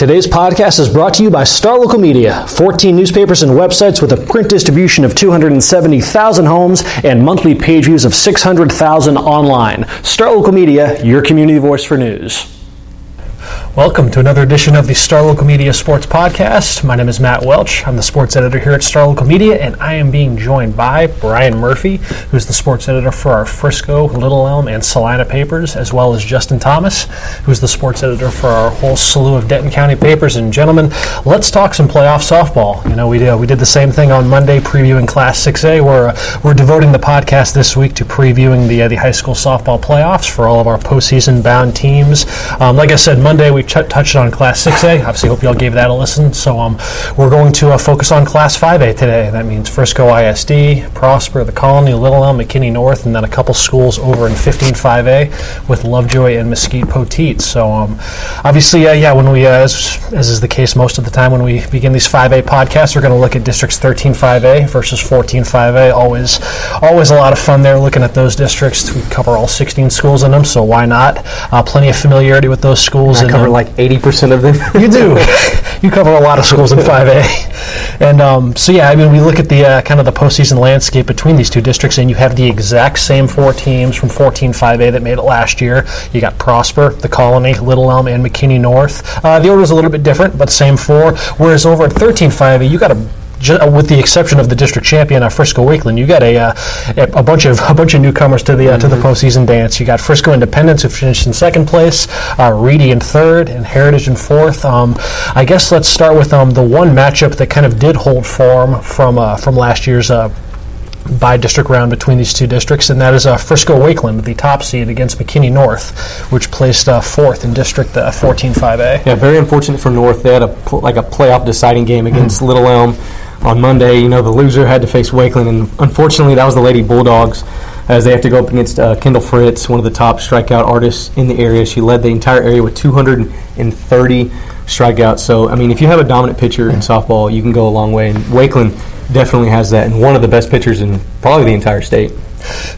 Today's podcast is brought to you by Star Local Media, 14 newspapers and websites with a print distribution of 270,000 homes and monthly page views of 600,000 online. Star Local Media, your community voice for news. Welcome to another edition of the Star Local Media Sports Podcast. My name is Matt Welch. I'm the sports editor here at Star Local Media, and I am being joined by Brian Murphy, who's the sports editor for our Frisco, Little Elm, and Celina papers, as well as Justin Thomas, who's the sports editor for our whole slew of Denton County papers. And gentlemen, let's talk some playoff softball. You know, we did, we did the same thing on Monday, previewing Class 6A. We're uh, we're devoting the podcast this week to previewing the uh, the high school softball playoffs for all of our postseason bound teams. Um, like I said, Monday we ch- touched on Class 6A. Obviously, hope y'all gave that a listen. So um, we're going to uh, focus on Class 5A today. That means Frisco ISD, Prosper, the Colony, Little Elm, McKinney North, and then a couple schools over in 15-5A with Lovejoy and Mesquite Poteet. So um, obviously, uh, yeah, when we, uh, as, as is the case most of the time when we begin these 5A podcasts, we're going to look at districts 13-5A versus 14-5A. Always, always a lot of fun there looking at those districts. We cover all 16 schools in them, so why not? Uh, plenty of familiarity with those schools. I and, cover like 80% of them. you do. you cover a lot of schools in 5A. And um, so, yeah, I mean, we look at the uh, kind of the postseason landscape between these two districts, and you have the exact same four teams from 14 5A that made it last year. You got Prosper, the Colony, Little Elm, and McKinney North. Uh, the order is a little bit different, but same four. Whereas over at 13 5A, you got a with the exception of the district champion, uh, Frisco Wakeland, you got a, uh, a bunch of a bunch of newcomers to the uh, to the postseason dance. You got Frisco Independence who finished in second place, uh, Reedy in third, and Heritage in fourth. Um, I guess let's start with um, the one matchup that kind of did hold form from uh, from last year's. Uh, bi-district round between these two districts, and that is uh, Frisco Wakeland, the top seed against McKinney North, which placed uh, fourth in District uh, 14-5A. yeah, very unfortunate for North. They had a pl- like a playoff deciding game against Little Elm on Monday. You know, the loser had to face Wakeland, and unfortunately, that was the Lady Bulldogs. As they have to go up against uh, Kendall Fritz, one of the top strikeout artists in the area. She led the entire area with 230 strikeouts. So, I mean, if you have a dominant pitcher in softball, you can go a long way. And Wakeland definitely has that, and one of the best pitchers in probably the entire state.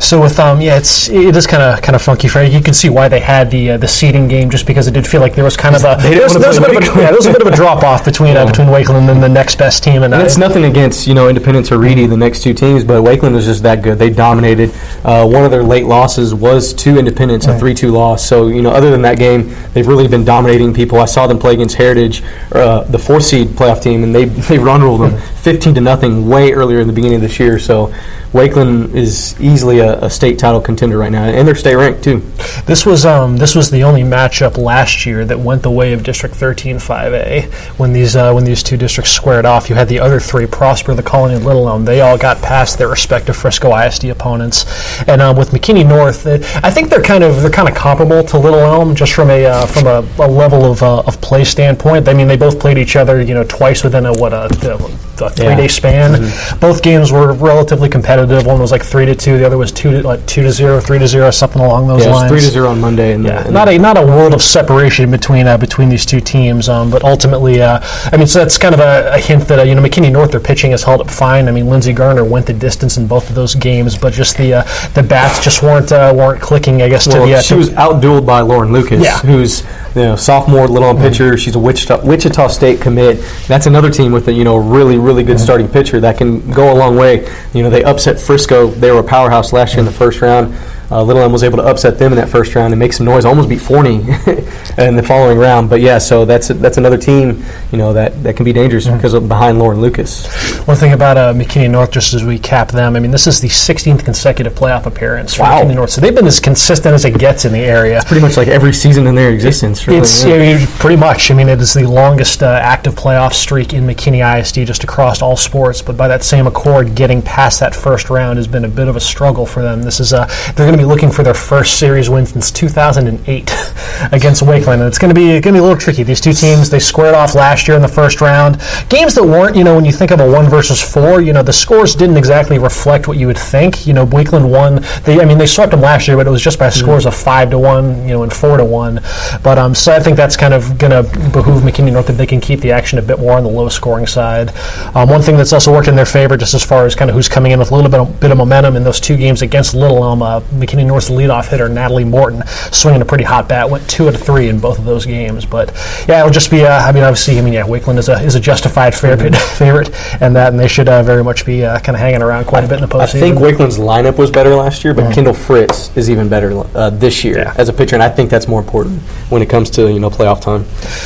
So with um yeah it's it is kind of kind of funky for you can see why they had the uh, the seeding game just because it did feel like there was kind of a there was, there was a bit of a, yeah, there was a bit of a drop off between uh, between Wakeland and the next best team and, And uh, it's nothing against you know Independence or Reedy, the next two teams, but Wakeland was just that good. They dominated. Uh, one of their late losses was to Independence, a three-two loss. So you know, other than that game, they've really been dominating people. I saw them play against Heritage, uh, the four seed playoff team, and they they run ruled them fifteen to nothing way earlier in the beginning of this year. So Wakeland is easily a, a state title contender right now, and they're state ranked too. This was um, this was the only matchup last year that went the way of District 13 5A. When these uh, when these two districts squared off, you had the other three, Prosper, the Colony, and Little Elm. They all got past their respective Frisco ISD opponents. And um, with McKinney North, I think they're kind of they're kind of comparable to Little Elm, just from a uh, from a, a level of, uh, of play standpoint. I mean, they both played each other, you know, twice within a what a, a three day span. Both games were relatively competitive. One was like three to two, the other was two to like two to zero, three to zero, something along those Yeah, lines. three to zero on Monday, and, Yeah, and not a not a world of separation between uh, between these two teams, um, but ultimately, uh, I mean, so that's kind of a, a hint that uh, you know McKinney North their pitching has held up fine. I mean, Lindsey Garner went the distance in both of those games, but just the uh, the bats just weren't uh, weren't clicking. I guess Well, to the uh, she was outdueled by Lauren Lucas, Yeah. who's you know sophomore Little Elm pitcher. She's a Wichita, Wichita State commit. That's another team with a you know really really good starting pitcher that can go a long way. You know they upset Frisco. They were a powerhouse last year in the first round. Uh, Little Elm was able to upset them in that first round and make some noise. Almost beat Forney in the following round. But yeah, so that's that's another team you know that, that can be dangerous because of behind Lauren Lucas. One thing about uh, McKinney North, just as we cap them, I mean, this is the 16th consecutive playoff appearance for Wow. McKinney North, so they've been as consistent as it gets in the area. It's Pretty much like every season in their existence. Really, It's yeah. I mean, pretty much. I mean, it is the longest uh, active playoff streak in McKinney ISD just across all sports. But by that same accord, getting past that first round has been a bit of a struggle for them. This is uh, they're going to be be looking for their first series win since 2008 against Wakeland, and it's going to be going to be a little tricky. These two teams they squared off last year in the first round. Games that weren't, you know, when you think of a one versus four, you know, the scores didn't exactly reflect what you would think. You know, Wakeland won. They, I mean, they swept them last year, but it was just by scores of five to one, you know, and four to one. But um, so I think that's kind of going to behoove McKinney North if they can keep the action a bit more on the low scoring side. Um, one thing that's also worked in their favor, just as far as kind of who's coming in with a little bit of, bit of momentum in those two games against Little Elm, McKinney North's leadoff hitter Natalie Morton swinging a pretty hot bat, went two out of three in both of those games. But yeah, it'll just be. Uh, I mean, obviously, I mean, yeah, Wakeland is a is a justified favorite, favorite, and that, and they should uh, very much be uh, kind of hanging around quite a bit in the postseason. I think Wakeland's lineup was better last year, but Kendall Fritz is even better uh, this year Yeah. as a pitcher, and I think that's more important when it comes to you know playoff time.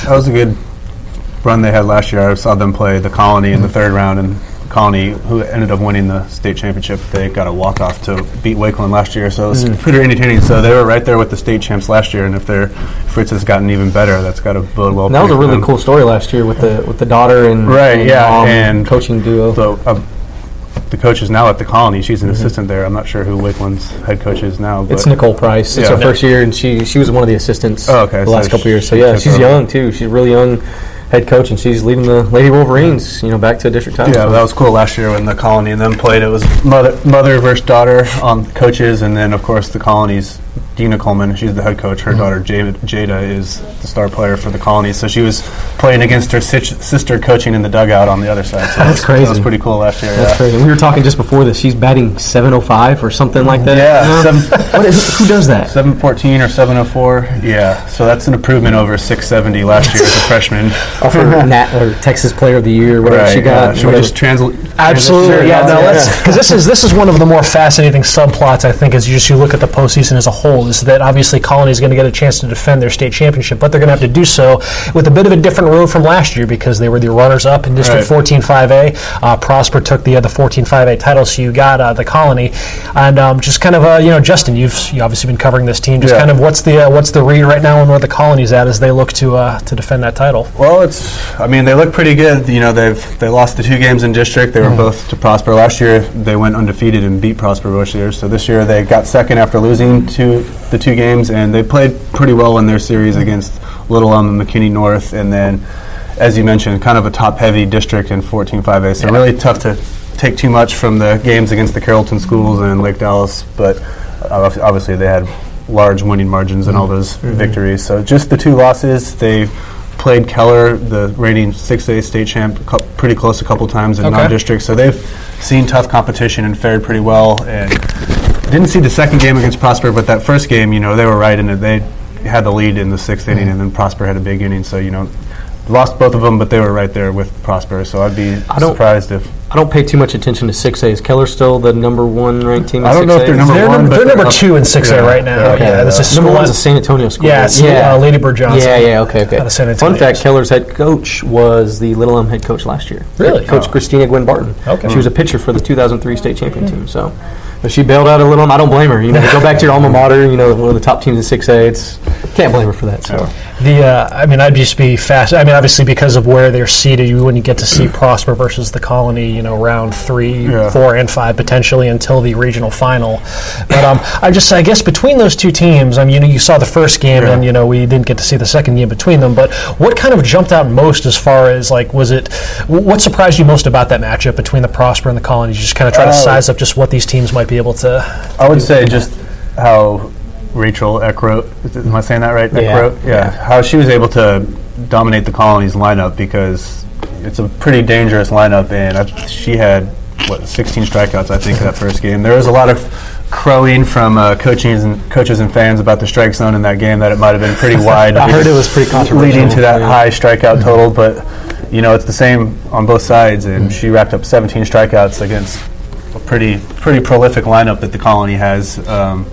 That was a good run they had last year. I saw them play the Colony in the third round, and Colony, who ended up winning the state championship, they got a walk off to beat Wakeland last year. So it was pretty entertaining. So they were right there with the state champs last year, and if their Fritz has gotten even better, that's got to bode well. And that was a really them. cool story last year with the with the daughter and Right, and yeah, mom and coaching duo. So uh, the coach is now at the Colony. She's an assistant there. I'm not sure who Wakeland's head coach is now. But It's Nicole Price. It's Yeah. her first year, and she she was one of the assistants. Oh, okay, The so last couple years. So yeah, she's young too. She's really young head coach, and she's leading the Lady Wolverines. You know, back to district title. Yeah, that was cool last year when the Colony and them played. It was mother, mother versus daughter on coaches, and then of course the Colony's Dina Coleman. She's the head coach. Her Mm-hmm. daughter Jada, Jada is the star player for the Colony. So she was playing against her sit- sister, coaching in the dugout on the other side. So That's That crazy. was pretty cool last year. That's yeah. crazy. We were talking just before this. She's batting 705 or something like that. Yeah, No? seven- What is, who does that? 714 or 704. Yeah, so that's an improvement over 670 last year as a freshman. Off her Nat or Texas Player of the Year, whatever she got. yeah. Should we just translate? Absolutely, yeah. No, Yeah. let's because this is this is one of the more fascinating subplots I think as you just you look at the postseason as a whole is that obviously Colony is going to get a chance to defend their state championship, but they're going to have to do so with a bit of a different road from last year because they were the runners up in District Right. 14-5A. Uh, Prosper took the the 14-5A title, so you got uh, the Colony, and um, just kind of uh, you know Justin, you've you obviously been covering this team. Just Yeah. kind of what's the uh, what's the read right now and where the Colony's at as they look to uh, to defend that title. Well, it's. I mean, they look pretty good. You know, they've they lost the two games in district. They were both to Prosper last year. They went undefeated and beat Prosper both years. So this year they got second after losing two the two games, and they played pretty well in their series against Little Elm and McKinney North, and then, as you mentioned, kind of a top heavy district in 14-5A. So really tough to take too much from the games against the Carrollton schools and Lake Dallas, but obviously they had large winning margins in all those mm-hmm. victories. So just the two losses, they played Keller, the reigning 6A state champ, cou- pretty close a couple times in Okay. non-district. So they've seen tough competition and fared pretty well. And didn't see the second game against Prosper, but that first game, you know, they were right in it. They had the lead in the sixth inning, and then Prosper had a big inning. So you know, lost both of them, but they were right there with Prosper. So I'd be I don't- surprised if I don't pay too much attention to 6A. Is Keller still the number one ranked team in I don't know if they're number They're, one, number, but they're they're number up- two in 6A yeah, right now. they're Yeah, there, this yeah. is Number school- one's a San Antonio school. Yeah, it's, uh, Lady Bird Johnson. Yeah, yeah, okay, okay. Out of San Fun fact: Keller's head coach was the Little Elm head coach last year. Really? Coach Oh. Christina Gwen Barton. Okay. She was a pitcher for the 2003 state champion team. So, but she bailed out a Little. I don't blame her. You know, go back to your alma mater. You know, one of the top teams in 6A. It's can't blame her for that. So. The uh, I mean, I'd just be fast. I mean, obviously because of where they're seated, you wouldn't get to see Prosper versus the Colony. You know, round three, Yeah. four, and five potentially until the regional final. But um, I just I guess between those two teams, I mean, you know, you saw the first game, Yeah. and you know we didn't get to see the second game between them. But what kind of jumped out most as far as like was it? What surprised you most about that matchup between the Prosper and the Colony? You just kind of try to Uh, size up just what these teams might be able to. I would say just how Rachel Eckroat, am I saying that right? Yeah. Eckroat? Yeah. How she was able to dominate the Colony's lineup because it's a pretty dangerous lineup, and I, she had, what, 16 strikeouts, I think, that first game. There was a lot of crowing from uh, coaches, and, coaches and fans about the strike zone in that game that it might have been pretty wide. I heard it was pretty controversial. Leading to that Yeah. high strikeout total, but, you know, it's the same on both sides, and she racked up 17 strikeouts against a pretty pretty prolific lineup that the Colony has. Um,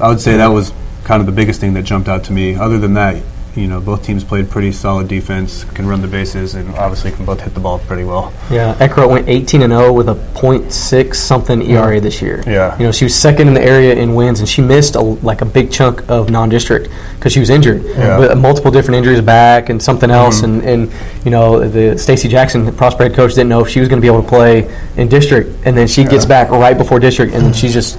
I would say that was kind of the biggest thing that jumped out to me. Other than that, you know, both teams played pretty solid defense, can run the bases, and obviously can both hit the ball pretty well. Yeah, Eckroat went 18 and 0 with a .6 something ERA this year. Yeah. you know she was second in the area in wins, and she missed a, like a big chunk of non-district because she was injured Yeah. with multiple different injuries back and something mm-hmm. else. And, and you know the Stacy Jackson, the Prosper head coach, didn't know if she was going to be able to play in district, and then she gets back right before district, and she's just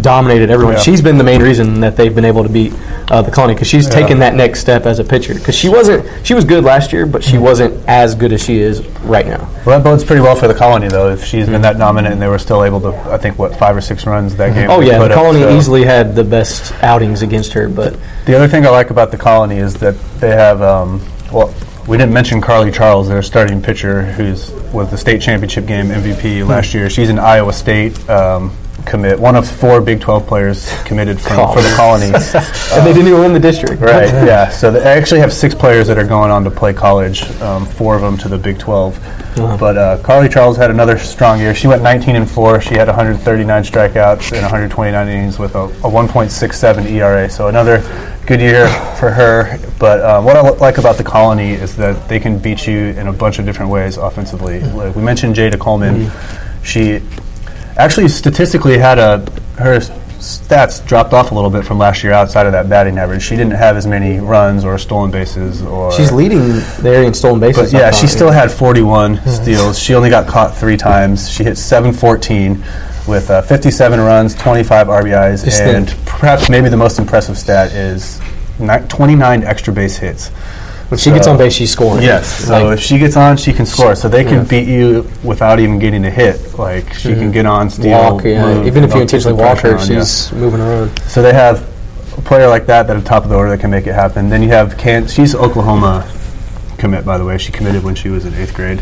dominated everyone. Yeah. She's been the main reason that they've been able to beat uh, the Colony because she's Yeah. taken that next step as a pitcher. Because she wasn't, she was good last year, but she wasn't as good as she is right now. Well, that bodes pretty well for the colony, though. If she's been that dominant, and they were still able to, I think, what five or six runs that game. Oh yeah, the up, Colony so- easily had the best outings against her, but The other thing I like about the colony is that they have. Um, well, we didn't mention Carly Charles, their starting pitcher, who's was the state championship game MVP Hmm. last year. She's an Iowa State um, commit, one of four Big 12 players committed from, for the colony. and they didn't even win the district. Right. Yeah. So they actually have six players that are going on to play college. Um, four of them to the Big 12. But uh, Carly Charles had another strong year. She went 19 and four. She had 139 strikeouts and 129 innings with a, a 1.67 ERA. So another good year for her. But um, what I li- like about the Colony is that they can beat you in a bunch of different ways offensively. Like we mentioned Jada Coleman. She actually statistically had a her stats dropped off a little bit from last year outside of that batting average. She didn't have as many runs or stolen bases or She's leading the area in stolen bases. but yeah, she still had 41 steals. She only got caught three times. She hit 714 with uh, 57 runs, 25 RBIs, Just and think. perhaps maybe the most impressive stat is ni- 29 extra base hits. When she gets on base, she's scoring. Yes. So Like, if she gets on, she can score. So they can Yeah. beat you without even getting a hit. Like she can get on, steal, Mm-hmm. walk, yeah. move, Even if you intentionally walk her, on, yeah. she's moving around. So they have a player like that that at the top of the order that can make it happen. Then you have Can- she's Oklahoma commit by the way. She committed when she was in eighth grade.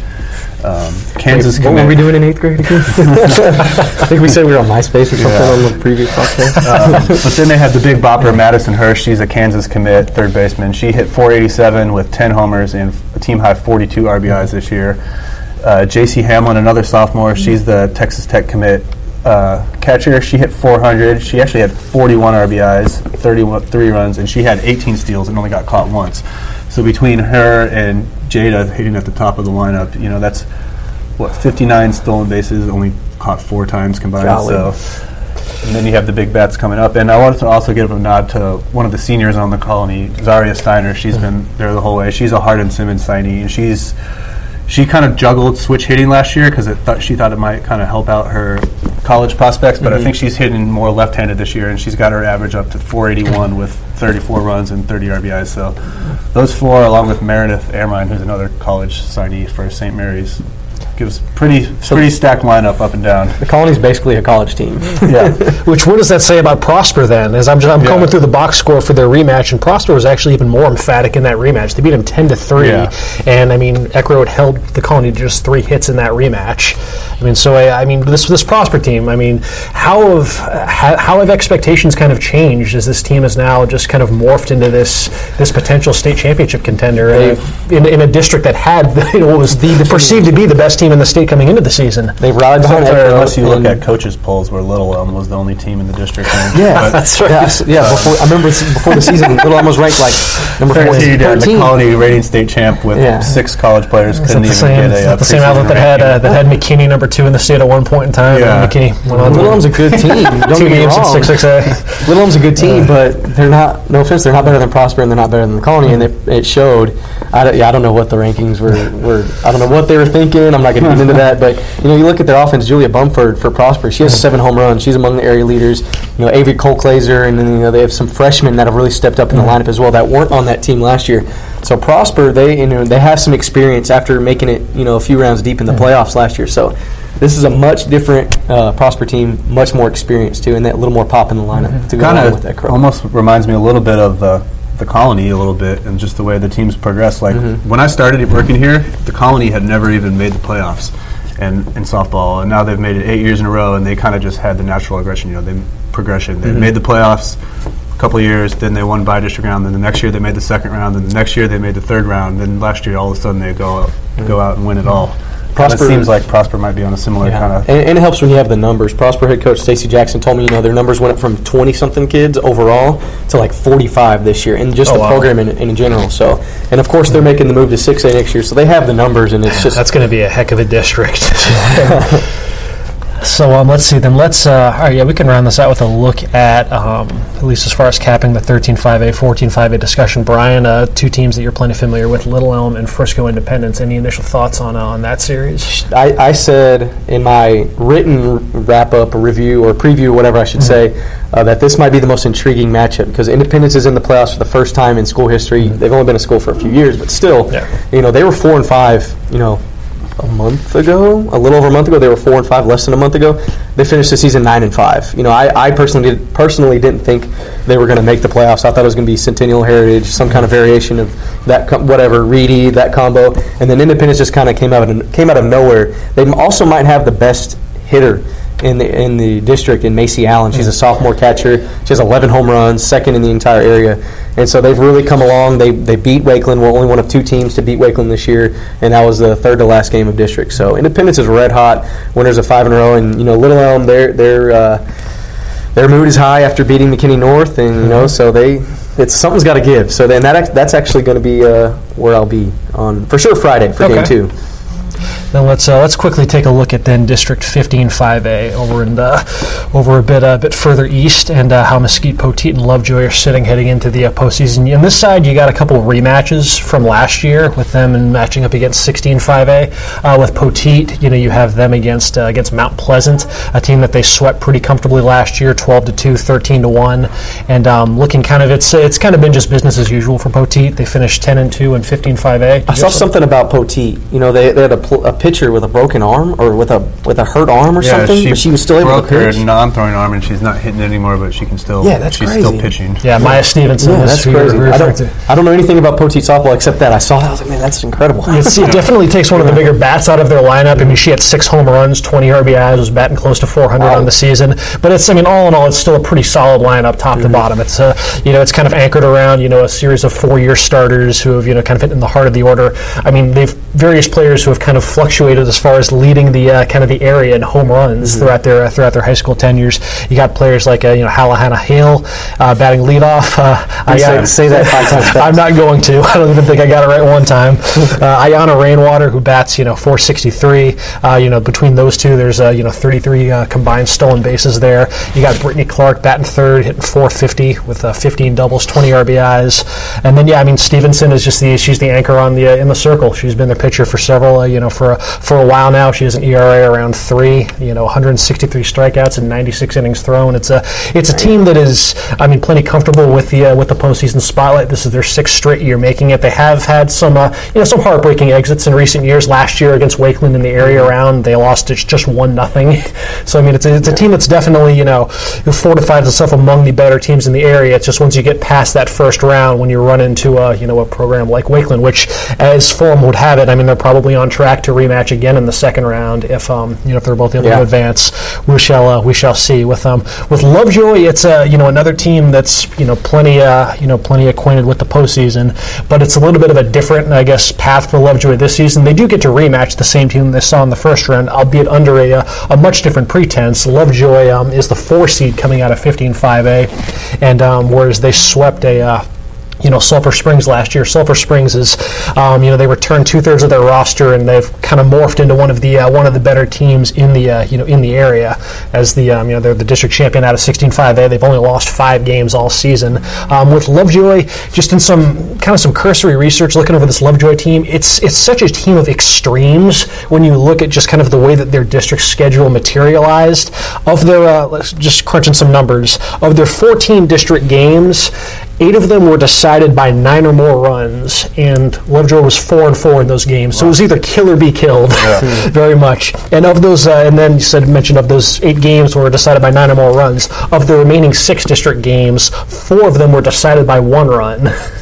Um, Kansas Wait, what commit. were we doing in eighth grade again? I think we said we were on MySpace or something Yeah. on the previous podcast. Um, but then they had the big bopper Madison Hirsch. She's a Kansas commit, third baseman. She hit 487 with 10 homers and a team high 42 RBIs this year. Uh, J.C. Hamlin, another sophomore. She's the Texas Tech commit uh, catcher. She hit 400. She actually had 41 RBIs, 33 runs, and she had 18 steals and only got caught once. So between her and Jada hitting at the top of the lineup, you know that's what 59 stolen bases, only caught four times combined. So. And then you have the big bats coming up. And I wanted to also give a nod to one of the seniors on the colony, Zaria Steiner. She's mm-hmm. been there the whole way. She's a Hardin Simmons signee, and she's she kind of juggled switch hitting last year because thought she thought it might kind of help out her college prospects. But I mm-hmm. think she's hitting more left-handed this year, and she's got her average up to 481 with 34 runs and 30 RBIs. So those four, along with Meredith Airmine, who's another college signee for St. Mary's, gives pretty pretty stacked lineup up and down. the Colony's basically a college team. Yeah. Which what does that say about Prosper then? As I'm just, I'm Yeah. combing through the box score for their rematch, and Prosper was actually even more emphatic in that rematch. They beat him ten to three, Yeah. and I mean Eckroat held the Colony to just three hits in that rematch. I mean, so I, I mean this this Prosper team. I mean, how have how, how have expectations kind of changed as this team is now just kind of morphed into this this potential state championship contender in, a- in, in a district that had you know, was the perceived to be the best team in the state coming into the season. They've rallied behind Except for unless you look at coaches' polls, where Little Elm was the only team in the district. Yeah, But That's right. Yeah, s- yeah. Before I remember before the season, Little Elm was ranked like number 13, yeah, the colony rating state champ with Yeah. six college players Is couldn't the even same, get is a, that the same outlet that had uh, that had McKinney number two in the state at one point in time? Yeah. McKinney went on Little Elm's a good team. Don't two get me games in six six A. Little Elm's a good team, but they're not. No offense, they're not better than Prosper, and they're not better than the Colony, and it, it showed. I don't, yeah, I don't know what the rankings were, were. I don't know what they were thinking. I'm not going to get into that, but you know, you look at their offense. Julia Bumford for Prosper, she has seven home runs. She's among the area leaders. You know, Avery Colclaser, and then you know they have some freshmen that have really stepped up in the lineup as well that weren't on that team last year. So Prosper, they you know they have some experience after making it you know a few rounds deep in the playoffs last year. So. This is a much different uh, Prosper team, much more experienced too, and that little more pop in the lineup to go kind along with that. of almost reminds me a little bit of the the colony a little bit and just the way the teams progress. Like Mm-hmm. when i started working here the colony had never even made the playoffs and in softball. And now they've made it eight years in a row and they kind of just had the natural aggression you know they progression. Mm-hmm. they made the playoffs a couple of years then they won bi-district round then the next year they made the second round then the next year they made the third round then last year all of a sudden they go go out and win it all Prosper Prosper- seems like Prosper might be on a similar Yeah. kind of and, and it helps when you have the numbers. Prosper head coach Stacy Jackson told me, you know, their numbers went up from 20 something kids overall to like 45 this year, and just Oh, the wow. program in, in general. So, and of course, they're making the move to 6A next year, so they have the numbers, and it's just That's going to be a heck of a district. So um, let's see. Then let's. Uh, all right, yeah, we can round this out with a look at um, at least as far as capping the 13-5A, 14-5A discussion. Brian, uh, two teams that you're plenty familiar with, Little Elm and Frisco Independence. Any initial thoughts on uh, on that series? I, I said in my written wrap up review or preview, whatever I should Mm-hmm. say, uh, that this might be the most intriguing matchup because Independence is in the playoffs for the first time in school history. They've only been in school for a few years, but still, Mm-hmm. Yeah. you know, they were four and five. You know, a month ago, a little over a month ago, they were four and five. Less than a month ago, they finished the season nine and five. You know, I, I personally did, personally didn't think they were going to make the playoffs. I thought it was going to be Centennial Heritage, some kind of variation of that, com- whatever Reedy, that combo, and then Independence just kind of came out of came out of nowhere. They also might have the best hitter in the in the district in Macy Allen. She's a sophomore catcher. She has 11 home runs, second in the entire area, and so they've really come along. They they beat Wakeland. We're only one of two teams to beat Wakeland this year, and that was the third to last game of district. So Independence is red hot. Winners of five in a row, and you know Little Elm, their their uh, their mood is high after beating McKinney North, and you know so they. It's something's got to give. So then that that's actually going to be uh, where I'll be on for sure Friday for game two. Then let's uh, let's quickly take a look at then District 15-5A over in the over a bit a bit further east, and uh, how Mesquite, Poteet, and Lovejoy are sitting heading into the uh, postseason. On this side, you got a couple of rematches from last year with them and matching up against 16-5A. Uh, with Poteet, you know you have them against uh, against Mount Pleasant, a team that they swept pretty comfortably last year, 12 to 2, 13 to 1, and um, looking kind of it's it's kind of been just business as usual for Poteet. They finished 10 and 2 and 15-5A. I saw something about Poteet. You know, they, they had a, pl- a pitcher with a broken arm or with a with a hurt arm or something, but she was still able broke to her non-throwing arm, and she's not hitting anymore, but she can still. Yeah, that's she's crazy. still pitching. Yeah, Maya Stevenson. Yeah, that's crazy. I don't. I don't know anything about Poteet softball except that I saw that. I was like, man, that's incredible. It's, it definitely takes one of the bigger bats out of their lineup. I mean, she had six home runs, 20 RBIs, was batting close to 400 Wow. on the season. But it's, I mean, all in all, it's still a pretty solid lineup, top Mm-hmm. to bottom. It's, uh, you know, it's kind of anchored around, you know, a series of four-year starters who have, you know, kind of hit in the heart of the order. I mean, they've various players who have kind of fluctuated as far as leading the uh, kind of the area in home runs Mm-hmm. throughout their uh, throughout their high school tenures. You got players like, uh, you know, Hallahanna Hale uh, batting leadoff. Uh, I say- say that five times. I'm not going to. I don't even think I got it right one time. Uh, Ayana Rainwater, who bats, you know, 463. Uh, you know, between those two, there's uh, you know 33 uh, combined stolen bases there. You got Brittany Clark batting third, hitting 450 with uh, 15 doubles, 20 RBIs, and then yeah, I mean Stevenson is just the she's the anchor on the uh, in the circle. She's been the pitcher for several uh, you know for a, for a while now. She has an ERA around three. You know, 163 strikeouts and 96 innings thrown. It's a it's a team that is I mean plenty comfortable with the uh, with the postseason spotlight. This is their sixth straight year making it. They have had some uh, you know some heartbreaking exits in recent years. Last year against Wakeland in the area around, they lost it just one nothing. So I mean, it's a, it's a team that's definitely you know fortified itself among the better teams in the area. It's just once you get past that first round, when you run into a you know a program like Wakeland, which as form would have it, I mean they're probably on track to rematch again in the second round if um you know if they're both able Yeah. to advance. We shall uh, we shall see with um with Lovejoy. It's a you know another team that's you know plenty uh you know plenty acquainted with the postseason, but it's a little bit of a different I guess path for Lovejoy this season. They do get to rematch the same team they saw in the first round, albeit under a uh, a much different pretense. Lovejoy um, is the four seed coming out of 15-5A, and um, whereas they swept a uh, you know Sulphur Springs last year. Sulphur Springs is, um, you know, they returned two thirds of their roster, and they've kind of morphed into one of the uh, one of the better teams in the uh, you know in the area as the um, you know they're the district champion out of 16-5A. They've only lost five games all season. Um, with Lovejoy, just in some kind of some cursory research looking over this Lovejoy team, it's it's such a team of extremes when you look at just kind of the way that their district schedule materialized. Of their, uh, let's just crunching some numbers of their 14 district games. Eight of them were decided by nine or more runs, and Lovejoy was four and four in those games. So it was either kill or be killed, very much. And of those, uh, and then you said mentioned of those eight games were decided by nine or more runs. Of the remaining six district games, four of them were decided by one run.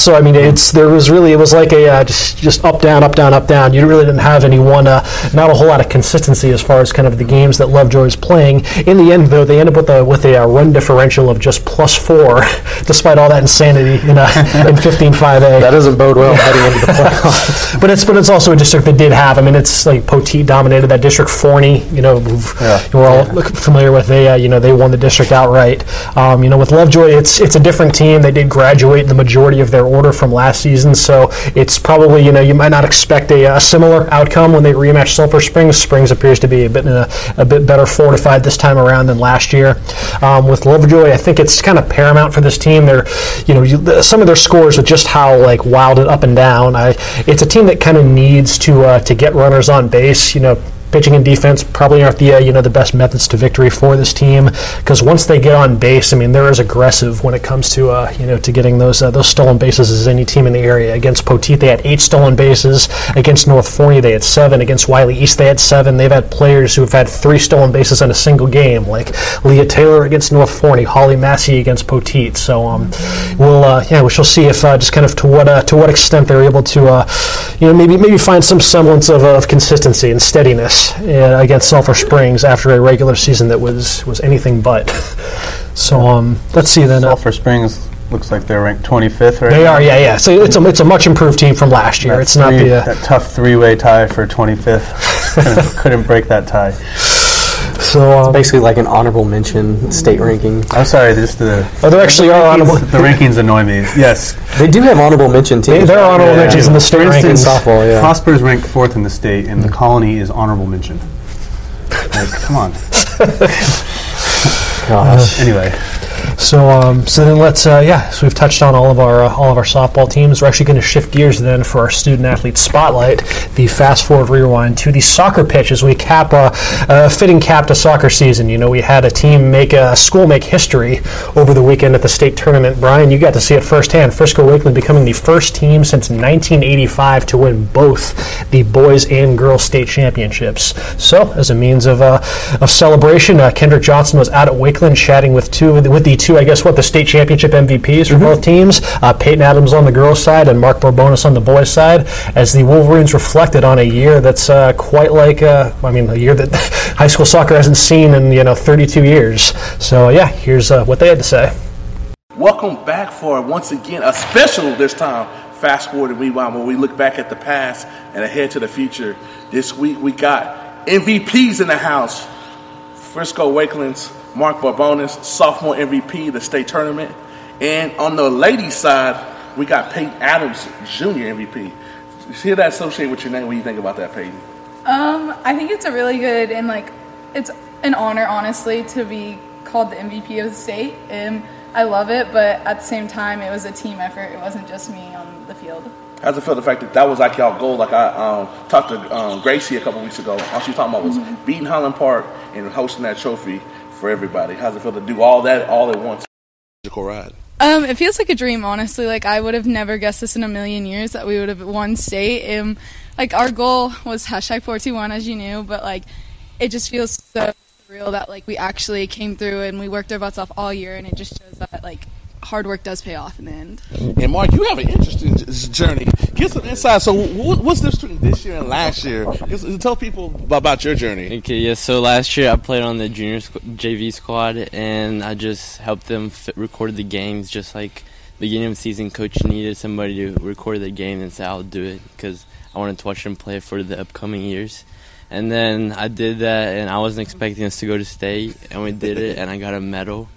So I mean, it's there was really it was like a uh, just just up down up down up down. You really didn't have any one, uh, not a whole lot of consistency as far as kind of the games that Lovejoy is playing. In the end, though, they end up with a with a uh, run differential of just plus four, despite all that insanity in uh, in fifteen five A. That doesn't bode well heading into the playoffs. But it's but it's also a district that did have. I mean, it's like Poteet dominated that district. Forney, you know, Yeah. we're all familiar with. They uh, you know they won the district outright. Um, you know, with Lovejoy, it's it's a different team. They did graduate the majority of their order from last season, so it's probably you know you might not expect a, a similar outcome when they rematch Sulphur Springs. Springs appears to be a bit a, a, bit better fortified this time around than last year. Um, with Lovejoy, I think it's kind of paramount for this team. They're you know you, some of their scores with just how like wild and up and down. I, it's a team that kind of needs to uh, to get runners on base. You know pitching and defense probably aren't the uh, you know the best methods to victory for this team because once they get on base, I mean they're as aggressive when it comes to uh, you know to getting those uh, those stolen bases as any team in the area. Against Poteet, they had eight stolen bases. Against North Forney, they had seven. Against Wylie East, they had seven. They've had players who have had three stolen bases in a single game, like Leah Taylor against North Forney, Holly Massey against Poteet. So um, we'll uh, yeah we shall see if uh, just kind of to what uh, to what extent they're able to you know maybe maybe find some semblance of, of consistency and steadiness uh, against Sulphur Springs after a regular season that was was anything but. So um, let's see then. Uh, Sulphur Springs looks like they're ranked 25th right They now. are, yeah, yeah. So it's a it's a much improved team from last year. That it's not the uh, that tough three-way tie for 25th. couldn't, couldn't break that tie. So. Um, Basically, like an honorable mention state ranking. I'm sorry, just the oh, there actually are honorable. the rankings annoy me. Yes, They do have honorable mention teams. There are honorable Yeah. mentions in the state For instance, rankings. softball, yeah. Prosper is ranked fourth in the state, and the Colony is honorable mention. Like, come on. Gosh. Anyway, So, um, so then let's, uh, yeah. So we've touched on all of our uh, all of our softball teams. We're actually going to shift gears then for our student athlete spotlight. The fast forward rewind to the soccer pitch as we cap a, a fitting cap to soccer season. You know, we had a team make a school make history over the weekend at the state tournament. Brian, you got to see it firsthand. Frisco Wakeland becoming the first team since 1985 to win both the boys and girls state championships. So, as a means of uh, of celebration, uh, Kendrick Johnson was out at Wakeland chatting with two with the two, I guess, what the state championship MVPs for both teams. Uh, Peyton Adams on the girls' side and Mark Borbonis on the boys' side, as the Wolverines reflected on a year that's uh, quite like, uh, I mean, a year that high school soccer hasn't seen in you know 32 years. So, yeah, here's uh, what they had to say. Welcome back for once again a special this time. Fast forward and rewind when we look back at the past and ahead to the future. This week we got MVPs in the house. Frisco Wakeland's Mark Barbonis, sophomore MVP, of the state tournament. And on the ladies' side, we got Peyton Adams, junior MVP. You hear that associated with your name? What do you think about that, Peyton? Um, I think it's a really good and like it's an honor, honestly, to be called the MVP of the state. And I love it, but at the same time, it was a team effort. It wasn't just me on the field. How's it feel the fact that that was like y'all goal? Like I um, talked to um, Gracie a couple weeks ago. All she was talking about was beating Highland Park and hosting that trophy for everybody. How's it feel to do all that all at once? Magical ride. Um, it feels like a dream, honestly. Like I would have never guessed this in a million years that we would have won state. Um, like our goal was hashtag four two one, as you knew, but like it just feels so real that like we actually came through and we worked our butts off all year, and it just shows that like hard work does pay off in the end. And Mark, you have an interesting journey. Give some insight. So, what's the difference between this year and last year? Just tell people about your journey. Okay, yeah. So last year I played on the junior squ- JV squad, and I just helped them f- record the games. Just like beginning of the season, coach needed somebody to record the game, and say I'll do it because I wanted to watch them play for the upcoming years. And then I did that, and I wasn't expecting us to go to state, and we did it, and I got a medal,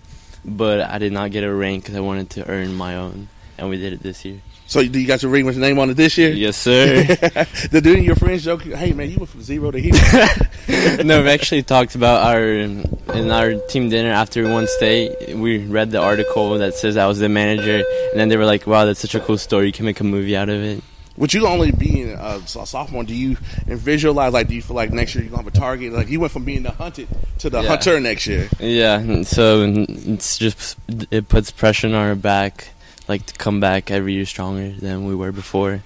but I did not get a ring because I wanted to earn my own, and we did it this year. So, you got your ring with your name on it this year? Yes, sir. the dude, your friends joke, hey man, you went from zero to hero. no, we actually talked about our in our team dinner after we won state. We read the article that says I was the manager, and then they were like, "Wow, that's such a cool story. You can make a movie out of it." Would you only being a so- sophomore, do you and visualize like do you feel like next year you're gonna have a target? Like you went from being the hunted to the Yeah. hunter next year. Yeah, so it's just it puts pressure on our back, like to come back every year stronger than we were before.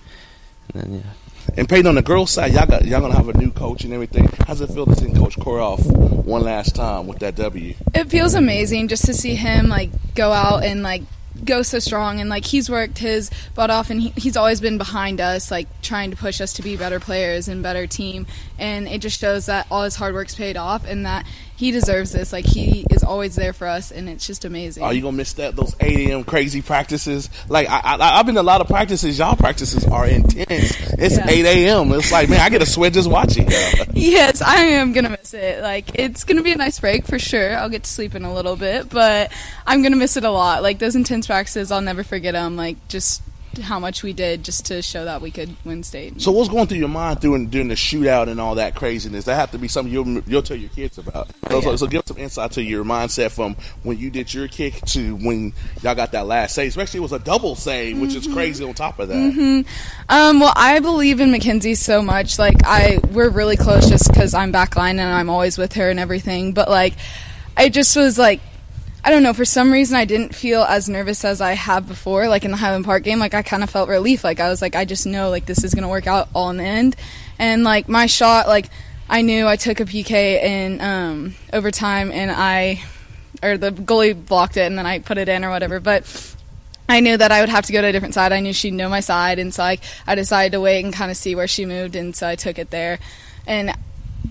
And then yeah. And Peyton on the girls' side, y'all got y'all gonna have a new coach and everything. How's it feel to see Coach Koroff one last time with that W? It feels amazing just to see him like go out and like go so strong and like he's worked his butt off and he, he's always been behind us like trying to push us to be better players and better team and it just shows that all his hard work's paid off and that he deserves this like he is always there for us and it's just amazing Are you gonna miss that those 8 a.m. crazy practices? Like I, I, I've been to a lot of practices. Y'all practices are intense. It's Yeah. 8 a.m. It's like man, I get a sweat just watching. Yes, I am gonna miss it. Like it's gonna be a nice break for sure. I'll get to sleep in a little bit, but I'm gonna miss it a lot. Like those intense practices, I'll never forget them. Like just how much we did just to show that we could win state. So what's going through your mind during during the shootout and all that craziness? That have to be something you'll you'll tell your kids about. So, so, so give some insight to your mindset from when you did your kick to when y'all got that last save. Especially it was a double save, which is crazy. On top of that, Um, well, I believe in Mackenzie so much. Like, I we're really close just because I'm backline and I'm always with her and everything. But like, I just was like, I don't know. For some reason, I didn't feel as nervous as I have before. Like in the Highland Park game, like I kind of felt relief. Like I was like, I just know like this is gonna work out all in the end. And like my shot, like I knew I took a PK in um, overtime and I or the goalie blocked it and then I put it in or whatever. But I knew that I would have to go to a different side. I knew she'd know my side, and so like I decided to wait and kind of see where she moved, and so I took it there. And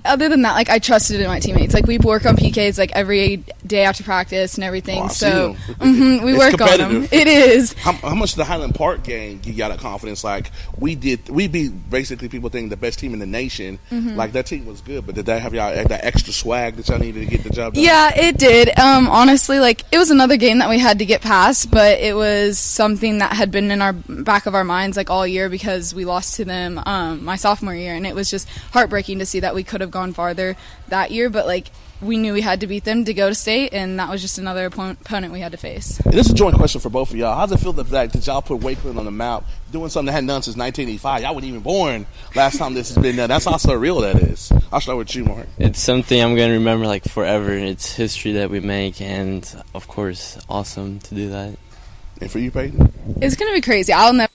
other than that, like I trusted in my teammates. Like we work on PKs like every day after practice and everything. So mhm, we work on them. It is. How, how much the Highland Park game give you got a confidence? Like we did, we beat basically people think the best team in the nation. Mm-hmm. Like that team was good, but did that have y'all that extra swag that y'all needed to get the job done? Yeah, it did. Um, honestly, like it was another game that we had to get past, but it was something that had been in our back of our minds like all year because we lost to them um, my sophomore year, and it was just heartbreaking to see that we could have gone farther that year. But like we knew we had to beat them to go to state, and that was just another opponent, opponent we had to face. And this is a joint question for both of y'all. How's it feel the fact that y'all put Wakeland on the map, doing something that hadn't done since 1985? Y'all weren't even born last time this has been done. That's how surreal that is. I'll start with you, Mark. It's something I'm gonna remember like forever. It's history that we make, and of course, awesome to do that. And for you, Peyton? It's gonna be crazy. I'll never.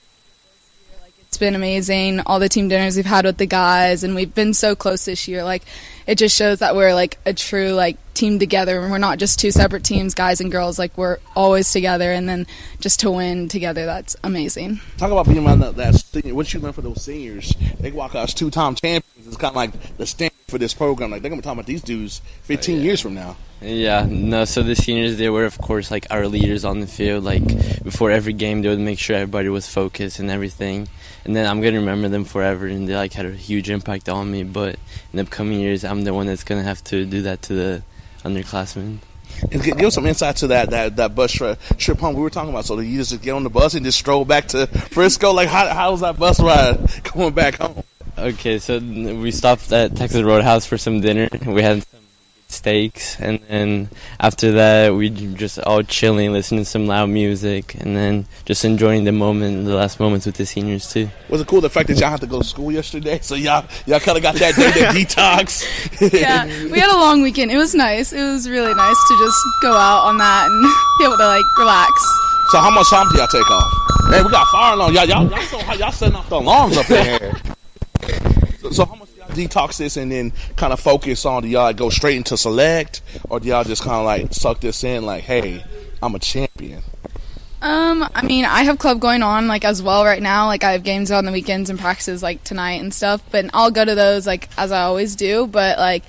Like it's been amazing. All the team dinners we've had with the guys, and we've been so close this year. Like it just shows that we're like a true like team together, and we're not just two separate teams, guys and girls. Like we're always together, and then just to win together, that's amazing. Talk about being around that, that senior. What you learn for those seniors? They walk out as two-time champions. It's kind of like the standard for this program. Like they're gonna be talking about these dudes 15 years from now. Yeah, no. So the seniors, they were of course like our leaders on the field. Like before every game, they would make sure everybody was focused and everything. And then I'm gonna remember them forever, and they like had a huge impact on me. But in the upcoming years, I'm the one that's gonna have to do that to the underclassmen. And give us some insight to that that, that bus tri- trip home we were talking about. So you just get on the bus and just stroll back to Frisco. Like how how was that bus ride going back home? Okay, so we stopped at Texas Roadhouse for some dinner. We had some steaks, and then after that, we just all chilling, listening to some loud music, and then just enjoying the moment, the last moments with the seniors too. Was it cool the fact that y'all had to go to school yesterday? So y'all y'all kind of got that day to detox. Yeah, we had a long weekend. It was nice. It was really nice to just go out on that and be able to like relax. So how much time do y'all take off? Hey, we got fire alarm. Y'all y'all y'all, so, hot y'all setting off the alarms up in here. So, so how much do y'all detox this and then kind of focus on? Do y'all go straight into select, or do y'all just kind of like suck this in? Like, hey, I'm a champion. Um, I mean, I have club going on like as well right now. Like I have games on the weekends and practices like tonight and stuff. But I'll go to those like as I always do. But like,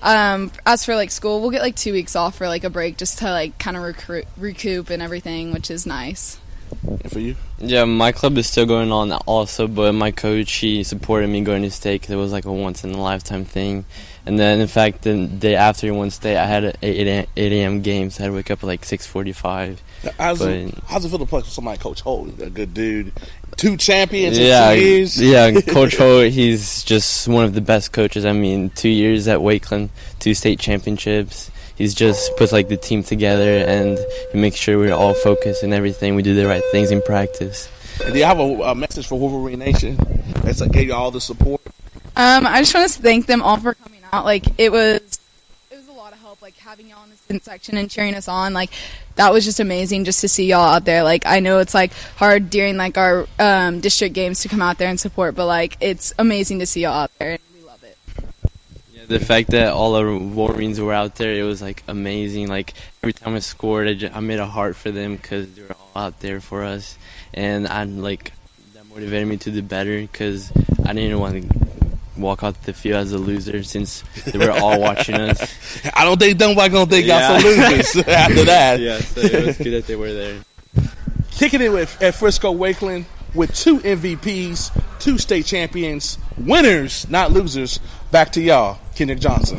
um, as for like school, we'll get like two weeks off for like a break just to like kind of recoup and everything, which is nice. And for you, Yeah, my club is still going on also, but my coach he supported me going to state 'cause it was like a once in a lifetime thing. And then, in fact, the day after he won state, I had an 8 a.m. 8 a.m. game, so I had to wake up at like 6:45. how's it, But- how's it feel to play with somebody, Coach Holt, a good dude, two champions yeah, in two years? yeah. Coach Ho, he's just one of the best coaches. I mean, two years at Wakeland, two state championships. He's just puts like the team together, and he makes sure we're all focused and everything. We do the right things in practice. Do you have a, a message for Wolverine Nation? That's like gave you all the support. Um, I just want to thank them all for coming out. Like it was, it was a lot of help. Like having y'all in the student section and cheering us on. Like that was just amazing just to see y'all out there. Like I know it's like hard during like our um, district games to come out there and support, but like it's amazing to see y'all out there. And we love it. Yeah, the fact that all our Wolverines were out there, it was like amazing. Like every time I scored, I, ju- I made a heart for them because they were all out there for us, and I'm like that motivated me to do better because I didn't want to walk out the field as a loser since they were all watching us. I don't think nobody gonna think y'all Yeah. some losers after that. Yeah, so it was good that they were there. Kicking it with at Frisco Wakeland with two MVPs, two state champions, winners, not losers. Back to y'all, Kendrick Johnson.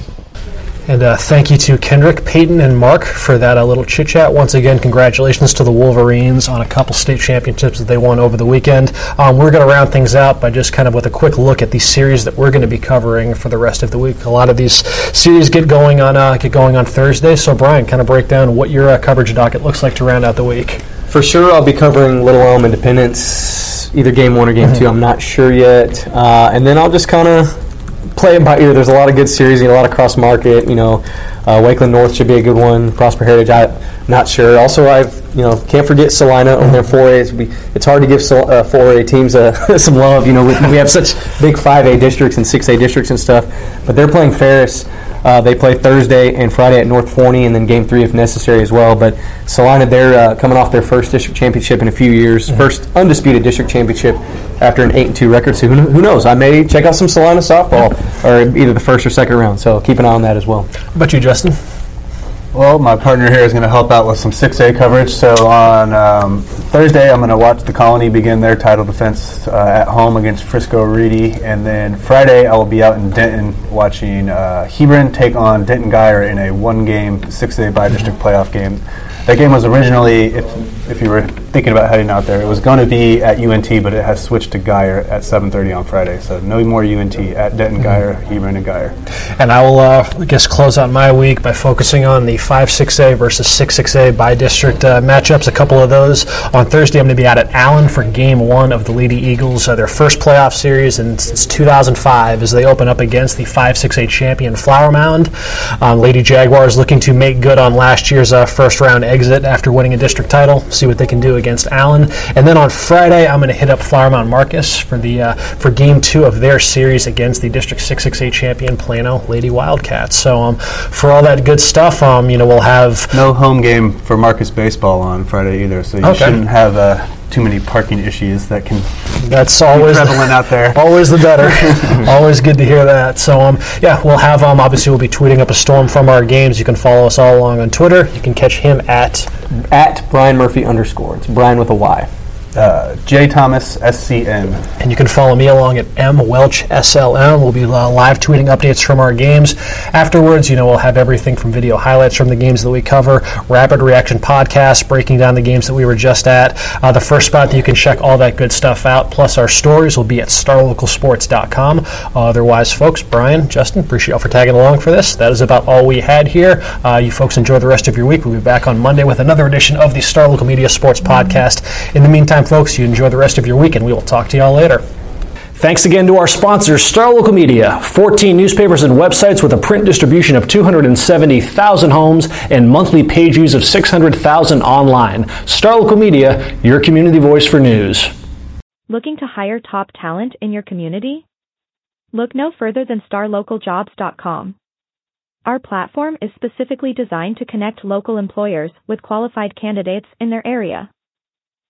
And uh, thank you to Kendrick, Peyton, and Mark for that uh, little chit chat. Once again, congratulations to the Wolverines on a couple state championships that they won over the weekend. Um, we're going to round things out by just kind of with a quick look at these series that we're going to be covering for the rest of the week. A lot of these series get going on uh, get going on Thursday. So Brian, kind of break down what your uh, coverage docket looks like to round out the week. For sure, I'll be covering Little Elm Independence, either game one or game two. I'm not sure yet. Uh, and then I'll just kind of play it by ear. There's a lot of good series, know, a lot of cross market. You know, uh, Wakeland North should be a good one. Prosper Heritage, I'm not sure. Also, I've you know can't forget Celina on their 4A. It's hard to give uh, 4A teams uh, some love. You know, we, we have such big 5A districts and 6A districts and stuff, but they're playing Ferris. Uh, they play Thursday and Friday at North Forney, and then Game Three if necessary as well. But Celina, they're uh, coming off their first district championship in a few years, mm-hmm. first undisputed district championship after an eight and two record. So who, who knows? I may check out some Celina softball, or either the first or second round. So keep an eye on that as well. How about you, Justin? Well, my partner here is going to help out with some 6A coverage. So on um, Thursday, I'm going to watch the Colony begin their title defense uh, at home against Frisco Reedy, and then Friday I will be out in Denton watching uh, Hebron take on Denton Guyer in a one-game 6A bi-district playoff game. That game was originally, if, if you were thinking about heading out there, it was going to be at UNT, but it has switched to Guyer at 7:30 on Friday. So no more UNT at Denton mm-hmm. Guyer, Hebron, and Guyer. And I will, uh, I guess, close out my week by focusing on the 5-6A versus 6-6A bi-district uh, matchups. A couple of those on Thursday. I'm going to be out at Allen for Game One of the Lady Eagles, uh, their first playoff series in, since 2005, as they open up against the 5-6A champion Flower Mound. Um, Lady Jaguars looking to make good on last year's uh, first round exit after winning a district title. See what they can do against Allen. And then on Friday, I'm going to hit up Flower Mound Marcus for the uh, for game two of their series against the District 6-6A champion Plano Lady Wildcats. So um, for all that good stuff, um, you know, we'll have no home game for Marcus baseball on Friday either. So you okay. shouldn't have uh, too many parking issues that can that's always prevalent out there. Always the better. always good to hear that. So um, yeah, we'll have um, obviously we'll be tweeting up a storm from our games. You can follow us all along on Twitter. You can catch him at at Bryan Murphy underscore. It's Bryan with a Y uh, J Thomas SCN. And you can follow me along at M Welch SLM. We'll be uh, live tweeting updates from our games. Afterwards, you know, we'll have everything from video highlights from the games that we cover, rapid reaction podcasts breaking down the games that we were just at. Uh, the first spot that you can check all that good stuff out, plus our stories, will be at starlocalsports.com. Otherwise, folks, Bryan, Justin, appreciate y'all for tagging along for this. That is about all we had here. Uh, you folks enjoy the rest of your week. We'll be back on Monday with another edition of the Star Local Media Sports Podcast. In the meantime, folks. You enjoy the rest of your week, and we will talk to y'all later. Thanks again to our sponsors, Star Local Media, 14 newspapers and websites with a print distribution of 270,000 homes and monthly page views of 600,000 online. Star Local Media, your community voice for news. Looking to hire top talent in your community? Look no further than starlocaljobs.com. Our platform is specifically designed to connect local employers with qualified candidates in their area.